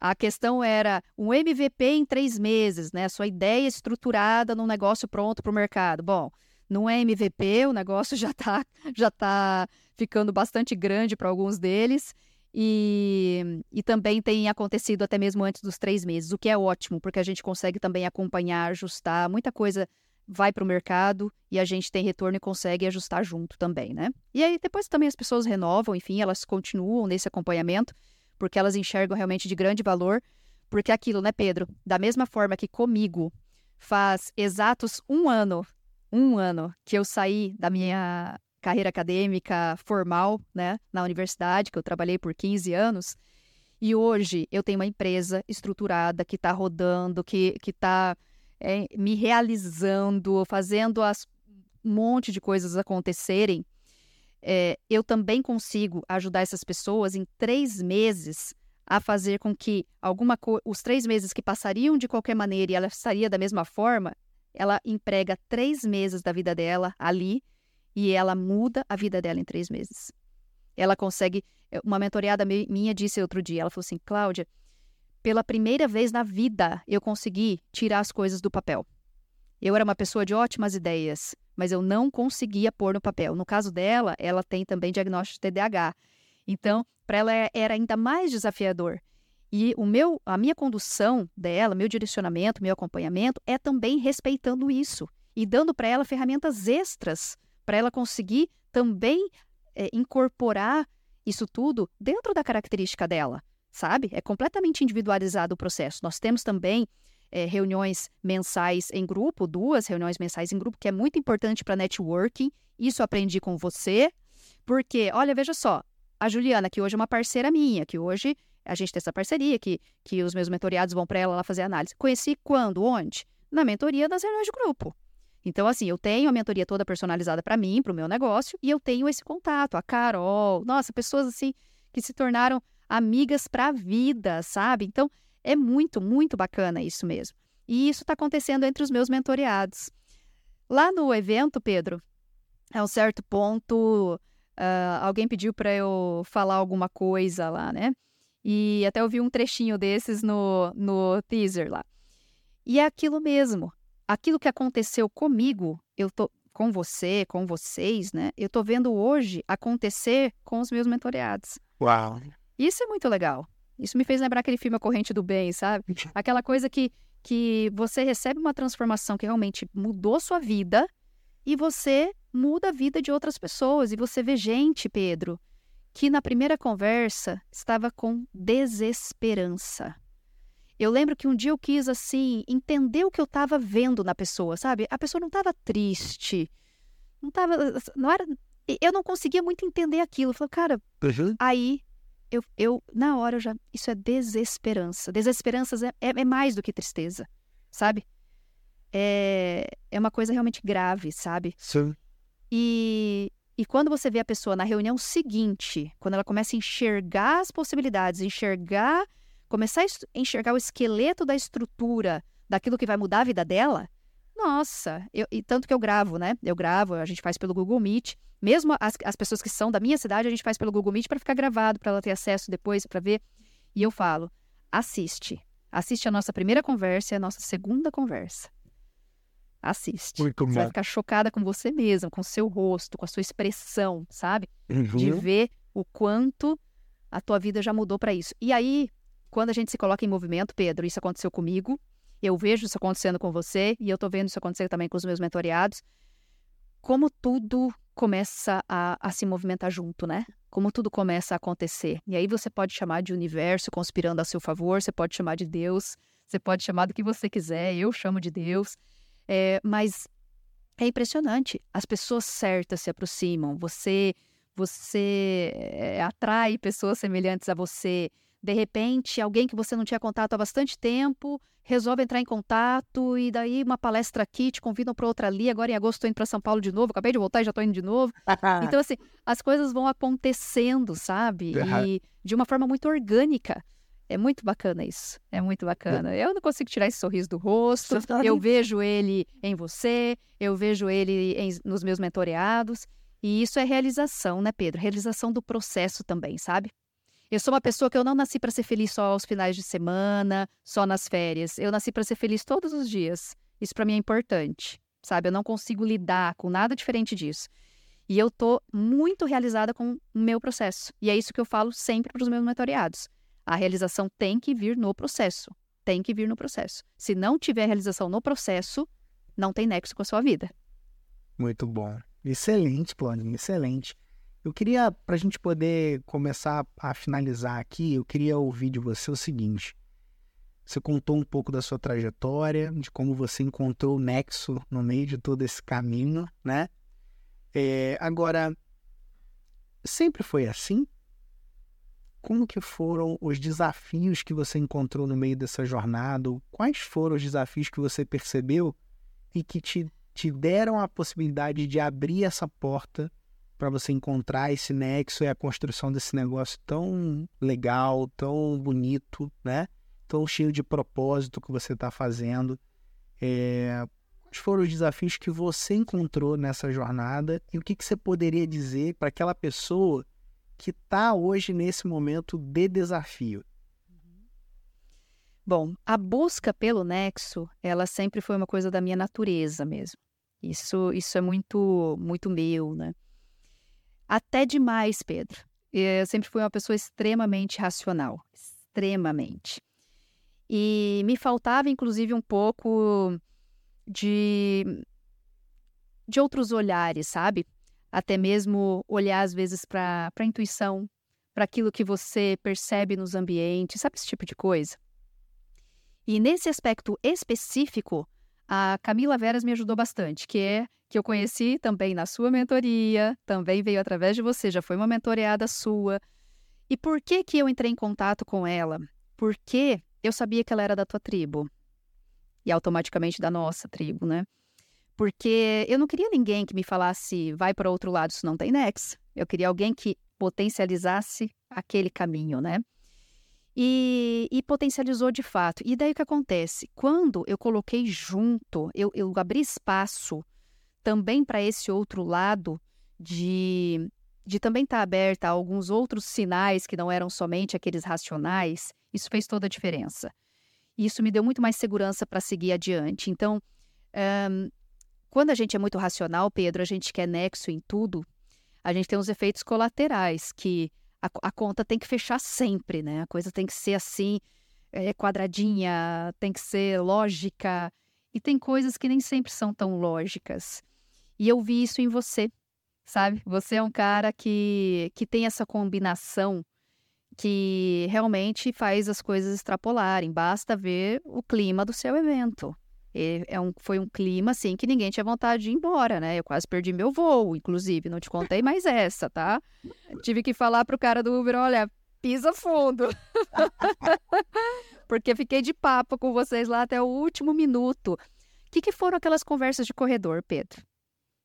A questão era um MVP em três meses, né? Sua ideia estruturada num negócio pronto para o mercado. Bom, não é MVP, o negócio <laughs> já está já tá ficando bastante grande para alguns deles. E, e também tem acontecido até mesmo antes dos três meses, o que é ótimo, porque a gente consegue também acompanhar, ajustar. Muita coisa vai para o mercado e a gente tem retorno e consegue ajustar junto também, né? E aí depois também as pessoas renovam, enfim, elas continuam nesse acompanhamento, porque elas enxergam realmente de grande valor. Porque aquilo, né, Pedro? Da mesma forma que comigo faz exatos um ano um ano que eu saí da minha carreira acadêmica formal, né, na universidade, que eu trabalhei por 15 anos, e hoje eu tenho uma empresa estruturada que está rodando, que está é, me realizando, fazendo as, um monte de coisas acontecerem. É, eu também consigo ajudar essas pessoas em três meses a fazer com que alguma os três meses que passariam de qualquer maneira e ela estaria da mesma forma, ela emprega três meses da vida dela ali e ela muda a vida dela em três meses. Ela consegue. Eh, uma mentoreada minha disse outro dia: ela falou assim, Cláudia, pela primeira vez na vida eu consegui tirar as coisas do papel. Eu era uma pessoa de ótimas ideias, mas eu não conseguia pôr no papel. No caso dela, ela tem também diagnóstico de TDAH. Então, para ela é, era ainda mais desafiador. E o meu, a minha condução dela, meu direcionamento, meu acompanhamento é também respeitando isso e dando para ela ferramentas extras para ela conseguir também é, incorporar isso tudo dentro da característica dela, sabe? É completamente individualizado o processo. Nós temos também é, reuniões mensais em grupo, duas reuniões mensais em grupo, que é muito importante para networking. Isso aprendi com você, porque, olha, veja só, a Juliana, que hoje é uma parceira minha, que hoje a gente tem essa parceria, que, que os meus mentoriados vão para ela lá fazer análise. Conheci quando? Onde? Na mentoria das reuniões de grupo. Então, assim, eu tenho a mentoria toda personalizada para mim, para o meu negócio, e eu tenho esse contato. A Carol, nossa, pessoas assim que se tornaram amigas para a vida, sabe? Então, é muito, muito bacana isso mesmo. E isso está acontecendo entre os meus mentoreados. Lá no evento, Pedro, a um certo ponto, uh, alguém pediu para eu falar alguma coisa lá, né? E até eu vi um trechinho desses no, no teaser lá. E é aquilo mesmo. Aquilo que aconteceu comigo, eu tô com você, com vocês, né? Eu tô vendo hoje acontecer com os meus mentoreados. Uau. Isso é muito legal. Isso me fez lembrar aquele filme A Corrente do Bem, sabe? Aquela coisa que, que você recebe uma transformação que realmente mudou sua vida e você muda a vida de outras pessoas. E você vê gente, Pedro, que na primeira conversa estava com desesperança. Eu lembro que um dia eu quis, assim, entender o que eu estava vendo na pessoa, sabe? A pessoa não estava triste, não estava. Não era, eu não conseguia muito entender aquilo. Eu falei, cara, uhum. aí eu, eu, na hora, eu já. Isso é desesperança. Desesperança é, é, é mais do que tristeza, sabe? É, é uma coisa realmente grave, sabe? Sim. E, e quando você vê a pessoa na reunião seguinte, quando ela começa a enxergar as possibilidades, enxergar, começar a enxergar o esqueleto da estrutura daquilo que vai mudar a vida dela, nossa, eu, e tanto que eu gravo, né? Eu gravo, a gente faz pelo Google Meet. Mesmo as, as pessoas que são da minha cidade, a gente faz pelo Google Meet para ficar gravado, para ela ter acesso depois, para ver. E eu falo: assiste. Assiste a nossa primeira conversa e a nossa segunda conversa. Assiste. Muito você bom. vai ficar chocada com você mesmo, com o seu rosto, com a sua expressão, sabe? Uhum. De ver o quanto a tua vida já mudou para isso. E aí, quando a gente se coloca em movimento, Pedro, isso aconteceu comigo, eu vejo isso acontecendo com você e eu tô vendo isso acontecer também com os meus mentoreados. Como tudo começa a, a, se movimentar junto, né? Como tudo começa a acontecer. E aí você pode chamar de universo conspirando a seu favor, você pode chamar de Deus, você pode chamar do que você quiser, eu chamo de Deus. É, mas é impressionante. As pessoas certas se aproximam, você, você é, atrai pessoas semelhantes a você. De repente, alguém que você não tinha contato há bastante tempo resolve entrar em contato e daí uma palestra aqui, te convidam para outra ali. Agora em agosto estou indo para São Paulo de novo, acabei de voltar e já estou indo de novo. <laughs> então, assim, as coisas vão acontecendo, sabe? <laughs> E de uma forma muito orgânica. É muito bacana isso. É muito bacana. Eu não consigo tirar esse sorriso do rosto. Eu vejo ele em você, eu vejo ele em, nos meus mentoreados. E isso é realização, né, Pedro? Realização do processo também, sabe? Eu sou uma pessoa que eu não nasci para ser feliz só aos finais de semana, só nas férias. Eu nasci para ser feliz todos os dias. Isso para mim é importante, sabe? Eu não consigo lidar com nada diferente disso. E eu tô muito realizada com o meu processo. E é isso que eu falo sempre para os meus mentoreados. A realização tem que vir no processo. Tem que vir no processo. Se não tiver realização no processo, não tem nexo com a sua vida. Muito bom. Excelente, Plano, excelente. Eu queria, para a gente poder começar a finalizar aqui, eu queria ouvir de você o seguinte. Você contou um pouco da sua trajetória, de como você encontrou o nexo no meio de todo esse caminho, né? É, agora, sempre foi assim? Como que foram os desafios que você encontrou no meio dessa jornada? Quais foram os desafios que você percebeu e que te, te deram a possibilidade de abrir essa porta para você encontrar esse nexo e a construção desse negócio tão legal, tão bonito, né? Tão cheio de propósito que você está fazendo. É... Quais foram os desafios que você encontrou nessa jornada e o que, que você poderia dizer para aquela pessoa que está hoje nesse momento de desafio? Bom, a busca pelo nexo, ela sempre foi uma coisa da minha natureza mesmo. Isso, isso é muito, muito meu, né? Até demais, Pedro. Eu sempre fui uma pessoa extremamente racional, extremamente. E me faltava, inclusive, um pouco de, de outros olhares, sabe? Até mesmo olhar, às vezes, para a intuição, para aquilo que você percebe nos ambientes, sabe esse tipo de coisa? E nesse aspecto específico, a Camila Veras me ajudou bastante, que é que eu conheci também na sua mentoria, também veio através de você, já foi uma mentoreada sua. E por que que eu entrei em contato com ela? Porque eu sabia que ela era da tua tribo. E automaticamente da nossa tribo, né? Porque eu não queria ninguém que me falasse, vai para outro lado, isso não tem nexo. Eu queria alguém que potencializasse aquele caminho, né? E, e, potencializou de fato. E daí o que acontece? Quando eu coloquei junto, eu, eu abri espaço também para esse outro lado de, de também estar tá aberta a alguns outros sinais que não eram somente aqueles racionais, isso fez toda a diferença. Isso me deu muito mais segurança para seguir adiante. Então, um, quando a gente é muito racional, Pedro, a gente quer nexo em tudo, a gente tem os efeitos colaterais que a, a, conta tem que fechar sempre, né? A coisa tem que ser assim, é, quadradinha, tem que ser lógica. E tem coisas que nem sempre são tão lógicas. E eu vi isso em você, sabe? Você é um cara que, que tem essa combinação que realmente faz as coisas extrapolarem. Basta ver o clima do seu evento. É um, foi um clima, assim, que ninguém tinha vontade de ir embora, né? Eu quase perdi meu voo, inclusive. Não te contei mais essa, tá? <laughs> Tive que falar pro cara do Uber, olha, pisa fundo. <laughs> Porque fiquei de papo com vocês lá até o último minuto. O que, que foram aquelas conversas de corredor, Pedro?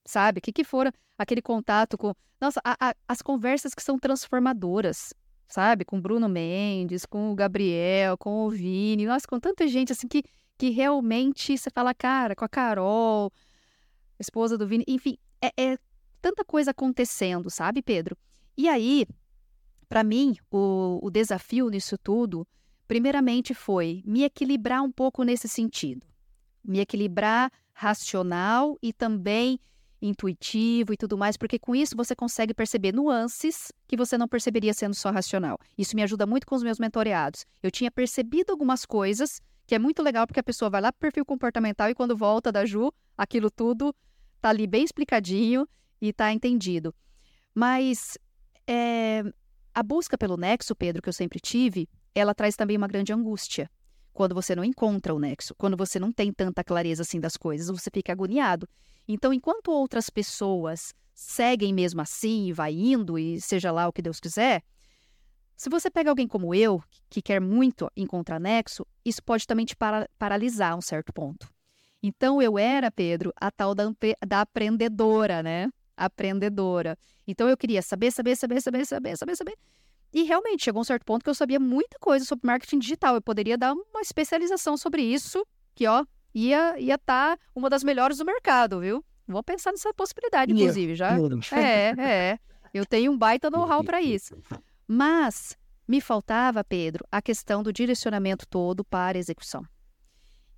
sabe? O que, que foram aquele contato com. Nossa, a, a, as conversas que são transformadoras, sabe? Com Bruno Mendes, com o Gabriel, com o Vini, nossa, com tanta gente assim que, que realmente você fala, cara, com a Carol, esposa do Vini, enfim, é, é tanta coisa acontecendo, sabe, Pedro? E aí, para mim, o, o desafio nisso tudo, primeiramente foi me equilibrar um pouco nesse sentido. Me equilibrar racional e também intuitivo e tudo mais, porque com isso você consegue perceber nuances que você não perceberia sendo só racional. Isso me ajuda muito com os meus mentoreados. Eu tinha percebido algumas coisas que é muito legal porque a pessoa vai lá para o perfil comportamental e quando volta da Ju, aquilo tudo tá ali bem explicadinho e tá entendido. Mas é, a busca pelo nexo, Pedro, que eu sempre tive, ela traz também uma grande angústia. Quando você não encontra o nexo, quando você não tem tanta clareza assim das coisas, você fica agoniado. Então, enquanto outras pessoas seguem mesmo assim e vai indo e seja lá o que Deus quiser, se você pega alguém como eu, que quer muito encontrar nexo, isso pode também te para paralisar a um certo ponto. Então, eu era, Pedro, a tal da, da aprendedora, né? Aprendedora. Então, eu queria saber, saber, saber, saber, saber, saber, saber. E realmente chegou um certo ponto que eu sabia muita coisa sobre marketing digital. Eu poderia dar uma especialização sobre isso, que ó, ia ia estar tá uma das melhores do mercado, viu? Vou pensar nessa possibilidade, inclusive, já. É, é. Eu tenho um baita <laughs> know-how para isso. Mas me faltava, Pedro, a questão do direcionamento todo para a execução.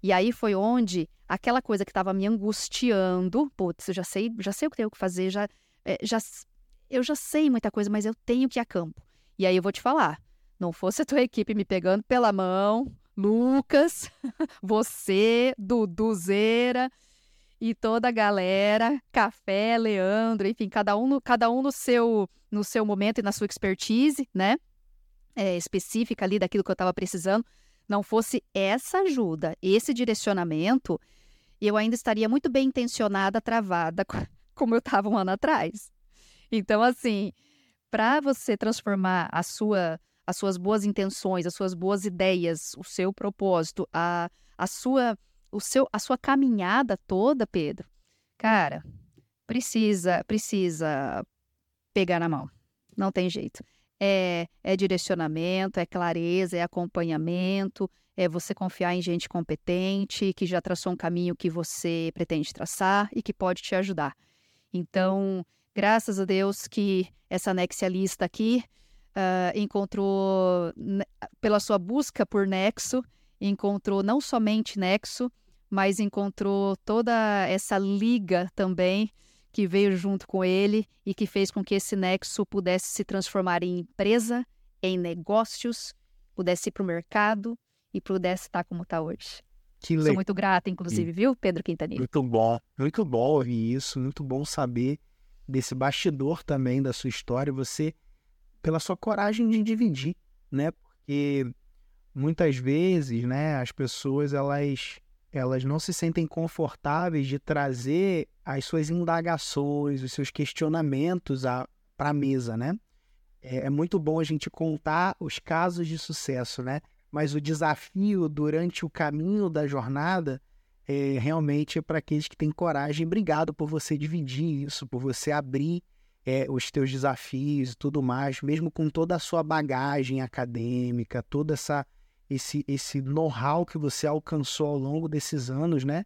E aí foi onde aquela coisa que estava me angustiando, putz, eu já sei, já sei o que tenho que fazer, já, é, já, eu já sei muita coisa, mas eu tenho que ir a campo. E aí eu vou te falar, não fosse a tua equipe me pegando pela mão, Lucas, <laughs> você, Duduzeira e toda a galera, Café, Leandro, enfim, cada um no, cada um no seu no seu momento e na sua expertise, né? É, específica ali daquilo que eu estava precisando, não fosse essa ajuda, esse direcionamento, eu ainda estaria muito bem intencionada, travada, <laughs> como eu estava um ano atrás. Então, assim, para você transformar a sua, as suas boas intenções, as suas boas ideias, o seu propósito, a, a sua o seu a sua caminhada toda, Pedro, cara, precisa precisa pegar na mão. Não tem jeito. É, é direcionamento, é clareza, é acompanhamento, é você confiar em gente competente, que já traçou um caminho que você pretende traçar e que pode te ajudar. Então, Graças a Deus que essa nexialista aqui uh, encontrou, pela sua busca por nexo, encontrou não somente nexo, mas encontrou toda essa liga também que veio junto com ele e que fez com que esse nexo pudesse se transformar em empresa, em negócios, pudesse ir para o mercado e pudesse estar como está hoje. Que Sou muito grata, inclusive, viu, Pedro Quintanilha? Muito bom, muito bom ouvir isso, muito bom saber desse bastidor também da sua história, você pela sua coragem de dividir, né? Porque muitas vezes, né, as pessoas elas elas não se sentem confortáveis de trazer as suas indagações, os seus questionamentos para a mesa, né? É, é muito bom a gente contar os casos de sucesso, né? Mas o desafio durante o caminho da jornada é, realmente para aqueles que têm coragem. Obrigado por você dividir isso, por você abrir é, os teus desafios e tudo mais, mesmo com toda a sua bagagem acadêmica, toda essa esse, esse know-how que você alcançou ao longo desses anos, né?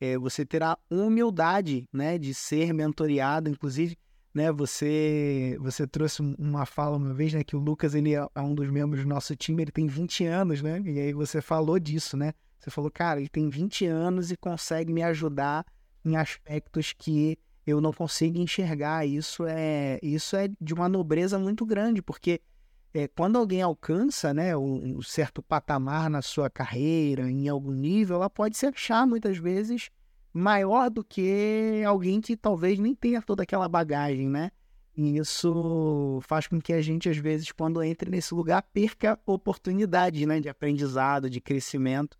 É, você terá humildade, né, de ser mentoreado, inclusive, né, você você trouxe uma fala uma vez, né, que o Lucas ele é um dos membros do nosso time, ele tem 20 anos, né? E aí você falou disso, né? Você falou, cara, ele tem 20 anos e consegue me ajudar em aspectos que eu não consigo enxergar. Isso é, isso é de uma nobreza muito grande, porque é, quando alguém alcança né, um, um, certo patamar na sua carreira, em algum nível, ela pode se achar muitas vezes maior do que alguém que talvez nem tenha toda aquela bagagem, né? E isso faz com que a gente, às vezes, quando entra nesse lugar, perca oportunidades né, de aprendizado, de crescimento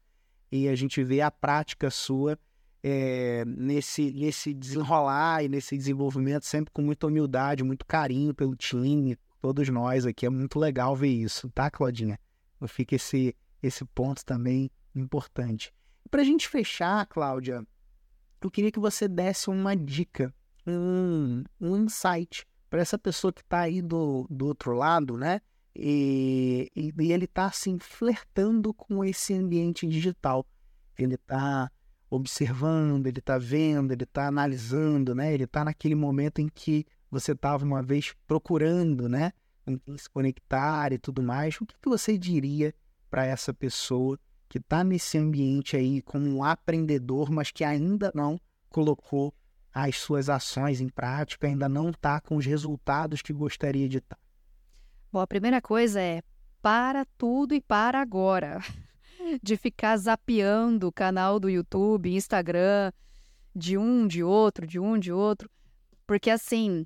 e a gente vê a prática sua é, nesse, nesse desenrolar e nesse desenvolvimento, sempre com muita humildade, muito carinho pelo time, todos nós aqui. É muito legal ver isso, tá, Claudinha? Fica esse, esse ponto também importante. Para a gente fechar, Cláudia, eu queria que você desse uma dica um, um insight para essa pessoa que está aí do, do outro lado, né? E, e, e ele está assim flertando com esse ambiente digital. Ele está observando, ele está vendo, ele está analisando, né? Ele está naquele momento em que você estava uma vez procurando, né? se conectar e tudo mais. O que, que você diria para essa pessoa que está nesse ambiente aí como um aprendedor, mas que ainda não colocou as suas ações em prática, ainda não está com os resultados que gostaria de estar? Tá? Bom, a primeira coisa é para tudo e para agora. <laughs> De ficar zapeando o canal do YouTube, Instagram, de um, de outro, de um, de outro. Porque assim,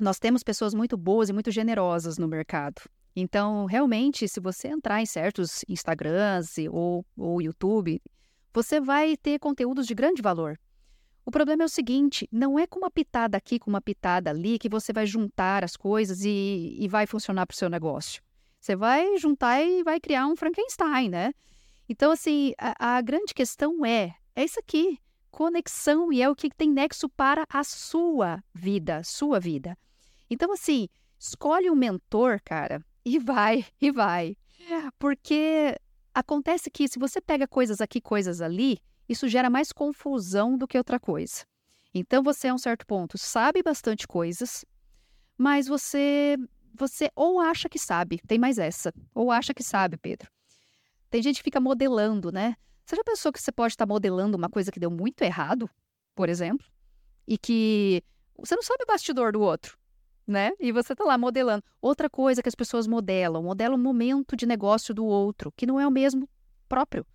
nós temos pessoas muito boas e muito generosas no mercado. Então, realmente, se você entrar em certos Instagrams ou, ou YouTube, você vai ter conteúdos de grande valor. O problema é o seguinte: não é com uma pitada aqui, com uma pitada ali, que você vai juntar as coisas e, e vai funcionar para o seu negócio. Você vai juntar e vai criar um Frankenstein, né? Então, assim, a, a grande questão é: é isso aqui, conexão, e é o que tem nexo para a sua vida, sua vida. Então, assim, escolhe um mentor, cara, <laughs> e vai, e vai. Porque acontece que se você pega coisas aqui, coisas ali, isso gera mais confusão do que outra coisa. Então você, a um certo ponto, sabe bastante coisas, mas você você ou acha que sabe, tem mais essa, ou acha que sabe, Pedro. Tem gente que fica modelando, né? Você já pensou que você pode estar modelando uma coisa que deu muito errado, por exemplo, e que você não sabe o bastidor do outro, né? E você está lá modelando. Outra coisa que as pessoas modelam, modelam o momento de negócio do outro, que não é o mesmo próprio.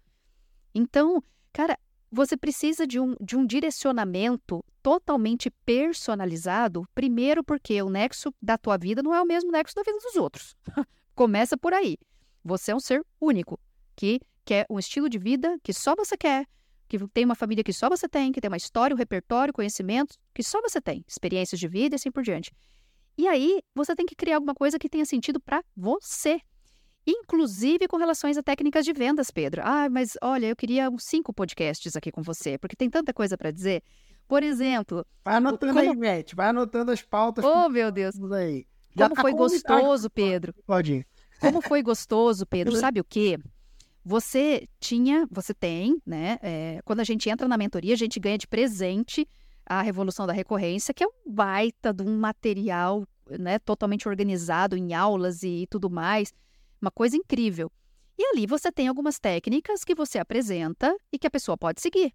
Então, cara, você precisa de um, de um direcionamento totalmente personalizado, primeiro porque o nexo da tua vida não é o mesmo nexo da vida dos outros. <laughs> Começa por aí. Você é um ser único, que quer um estilo de vida que só você quer, que tem uma família que só você tem, que tem uma história, um repertório, conhecimentos que só você tem, experiências de vida e assim por diante. E aí, você tem que criar alguma coisa que tenha sentido para você inclusive com relações a técnicas de vendas, Pedro. Ah, mas olha, eu queria uns cinco podcasts aqui com você, porque tem tanta coisa para dizer. Por exemplo. Vai anotando como... aí, Matt, vai anotando as pautas. Oh, meu Deus. Aí. Já como tá foi gostoso, Pedro. Pode ir. Como foi gostoso, Pedro. Sabe o quê? Você tinha, você tem, né? É, quando a gente entra na mentoria, a gente ganha de presente a Revolução da Recorrência, que é um baita de um material né, totalmente organizado em aulas e, e tudo mais. Uma coisa incrível. E ali você tem algumas técnicas que você apresenta e que a pessoa pode seguir.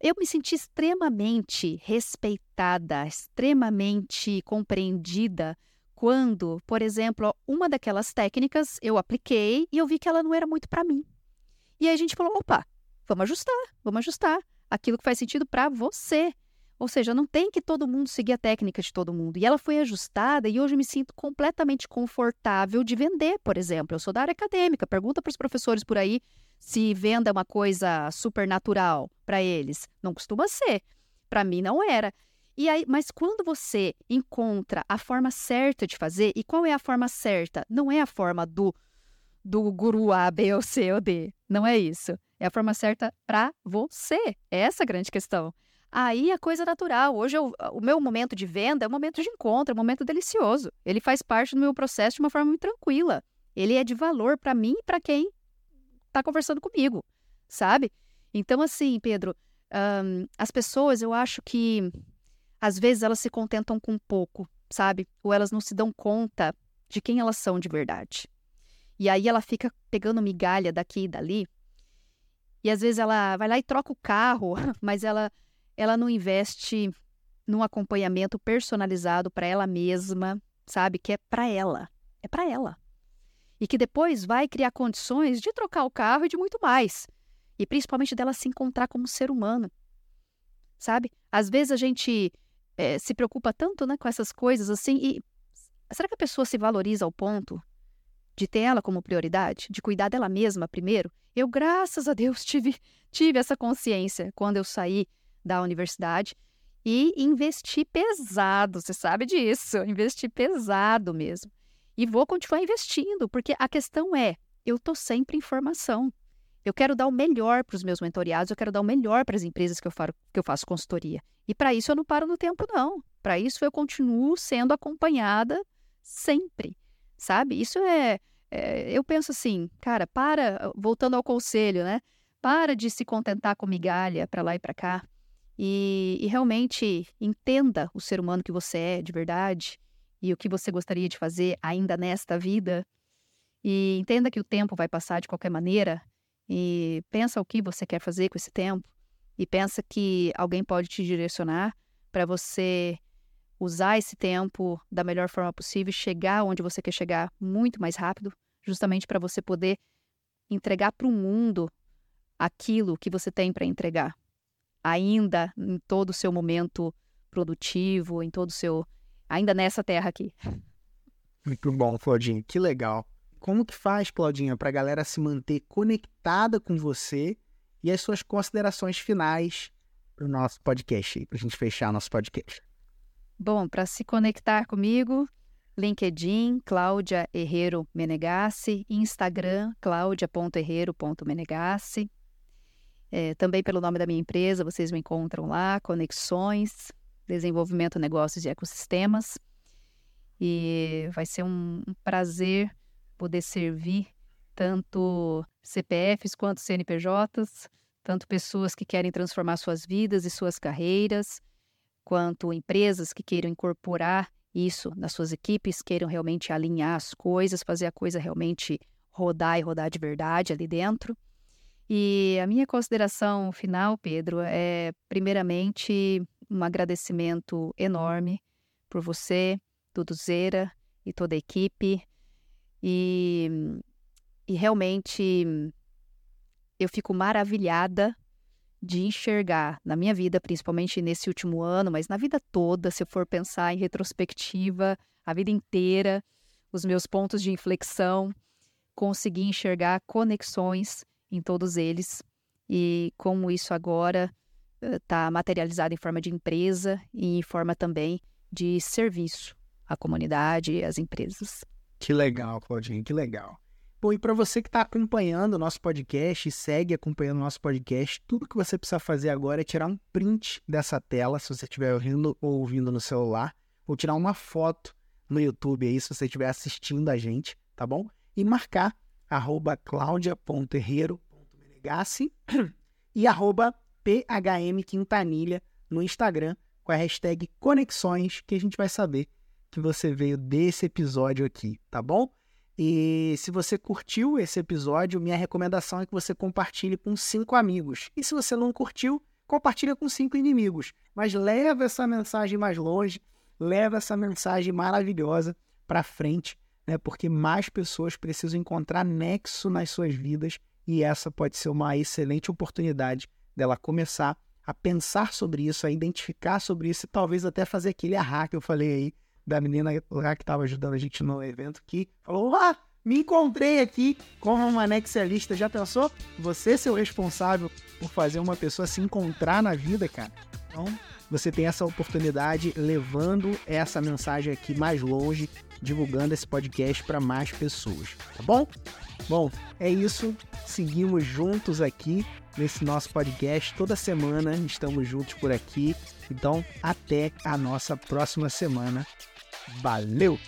Eu me senti extremamente respeitada, extremamente compreendida quando, por exemplo, uma daquelas técnicas eu apliquei e eu vi que ela não era muito para mim. E aí a gente falou: opa, vamos ajustar, vamos ajustar aquilo que faz sentido para você. Ou seja, não tem que todo mundo seguir a técnica de todo mundo. E ela foi ajustada e hoje me sinto completamente confortável de vender, por exemplo. Eu sou da área acadêmica, pergunta para os professores por aí se venda é uma coisa supernatural para eles. Não costuma ser. Para mim não era. E aí, mas quando você encontra a forma certa de fazer, e qual é a forma certa? Não é a forma do do guru A, B ou C ou D. Não é isso. É a forma certa para você. É essa a grande questão. Aí a coisa natural. Hoje eu, o meu momento de venda é um momento de encontro, é um momento delicioso. Ele faz parte do meu processo de uma forma muito tranquila. Ele é de valor para mim e para quem está conversando comigo, sabe? Então, assim, Pedro, um, as pessoas, eu acho que às vezes elas se contentam com pouco, sabe? Ou elas não se dão conta de quem elas são de verdade. E aí ela fica pegando migalha daqui e dali. E às vezes ela vai lá e troca o carro, <laughs> mas ela ela não investe num acompanhamento personalizado para ela mesma, sabe? Que é para ela. É para ela. E que depois vai criar condições de trocar o carro e de muito mais. E principalmente dela se encontrar como ser humano. Sabe? Às vezes a gente é, se preocupa tanto né, com essas coisas assim. E será que a pessoa se valoriza ao ponto de ter ela como prioridade? De cuidar dela mesma primeiro? Eu, graças a Deus, <laughs> tive, tive essa consciência quando eu saí da universidade e investi pesado, você sabe disso, investi pesado mesmo. E vou continuar investindo, porque a questão é, eu tô sempre em formação. Eu quero dar o melhor para os meus mentoriados, eu quero dar o melhor para as empresas que eu, faro, que eu faço consultoria. E para isso eu não paro no tempo, não. Para isso eu continuo sendo acompanhada sempre, sabe? Isso é, é, Eu penso assim, cara, para, voltando ao conselho, né? Para de se contentar com migalha para lá e para cá. E, e realmente entenda o ser humano que você é de verdade e o que você gostaria de fazer ainda nesta vida. E entenda que o tempo vai passar de qualquer maneira e pensa o que você quer fazer com esse tempo e pensa que alguém pode te direcionar para você usar esse tempo da melhor forma possível e chegar onde você quer chegar muito mais rápido, justamente para você poder entregar para o mundo aquilo que você tem para entregar, ainda em todo o seu momento produtivo, em todo o seu ainda nessa terra aqui. Muito bom, Claudinha, que legal. Como que faz, Claudinha, para a galera se manter conectada com você e as suas considerações finais para o nosso podcast, para a gente fechar nosso podcast? Bom, para se conectar comigo, LinkedIn, Cláudia Herrero Menegassi, Instagram, claudia.herrero.menegassi. É, também pelo nome da minha empresa, vocês me encontram lá, Conexões, Desenvolvimento, Negócios e Ecossistemas. E vai ser um, um prazer poder servir tanto CPFs quanto CNPJs, tanto pessoas que querem transformar suas vidas e suas carreiras, quanto empresas que queiram incorporar isso nas suas equipes, queiram realmente alinhar as coisas, fazer a coisa realmente rodar e rodar de verdade ali dentro. E a minha consideração final, Pedro, é primeiramente um agradecimento enorme por você, Duduzeira e toda a equipe, e, e realmente eu fico maravilhada de enxergar na minha vida, principalmente nesse último ano, mas na vida toda, se eu for pensar em retrospectiva, a vida inteira, os meus pontos de inflexão, conseguir enxergar conexões em todos eles e como isso agora está materializado em forma de empresa e em forma também de serviço à comunidade e às empresas. Que legal, Claudinha, que legal. Bom, e para você que está acompanhando o nosso podcast segue acompanhando o nosso podcast, tudo que você precisa fazer agora é tirar um print dessa tela, se você estiver ouvindo ou ouvindo no celular, ou tirar uma foto no YouTube aí, se você estiver assistindo a gente, tá bom? E marcar arroba claudia.herrero.menegassi <clears throat> e arroba phmquintanilha no Instagram com a hashtag Conexões, que a gente vai saber que você veio desse episódio aqui, tá bom? E se você curtiu esse episódio, minha recomendação é que você compartilhe com cinco amigos. E se você não curtiu, compartilha com cinco inimigos. Mas leva essa mensagem mais longe, leva essa mensagem maravilhosa para frente, né? Porque mais pessoas precisam encontrar nexo nas suas vidas e essa pode ser uma excelente oportunidade dela começar a pensar sobre isso, a identificar sobre isso e talvez até fazer aquele arra que eu falei aí da menina lá que estava ajudando a gente no evento que falou: Ah, me encontrei aqui como uma nexialista. Já pensou? Você ser o responsável por fazer uma pessoa se encontrar na vida, cara. Então, você tem essa oportunidade levando essa mensagem aqui mais longe, divulgando esse podcast para mais pessoas, tá bom? Bom, é isso. Seguimos juntos aqui nesse nosso podcast. Toda semana estamos juntos por aqui. Então, até a nossa próxima semana. Valeu!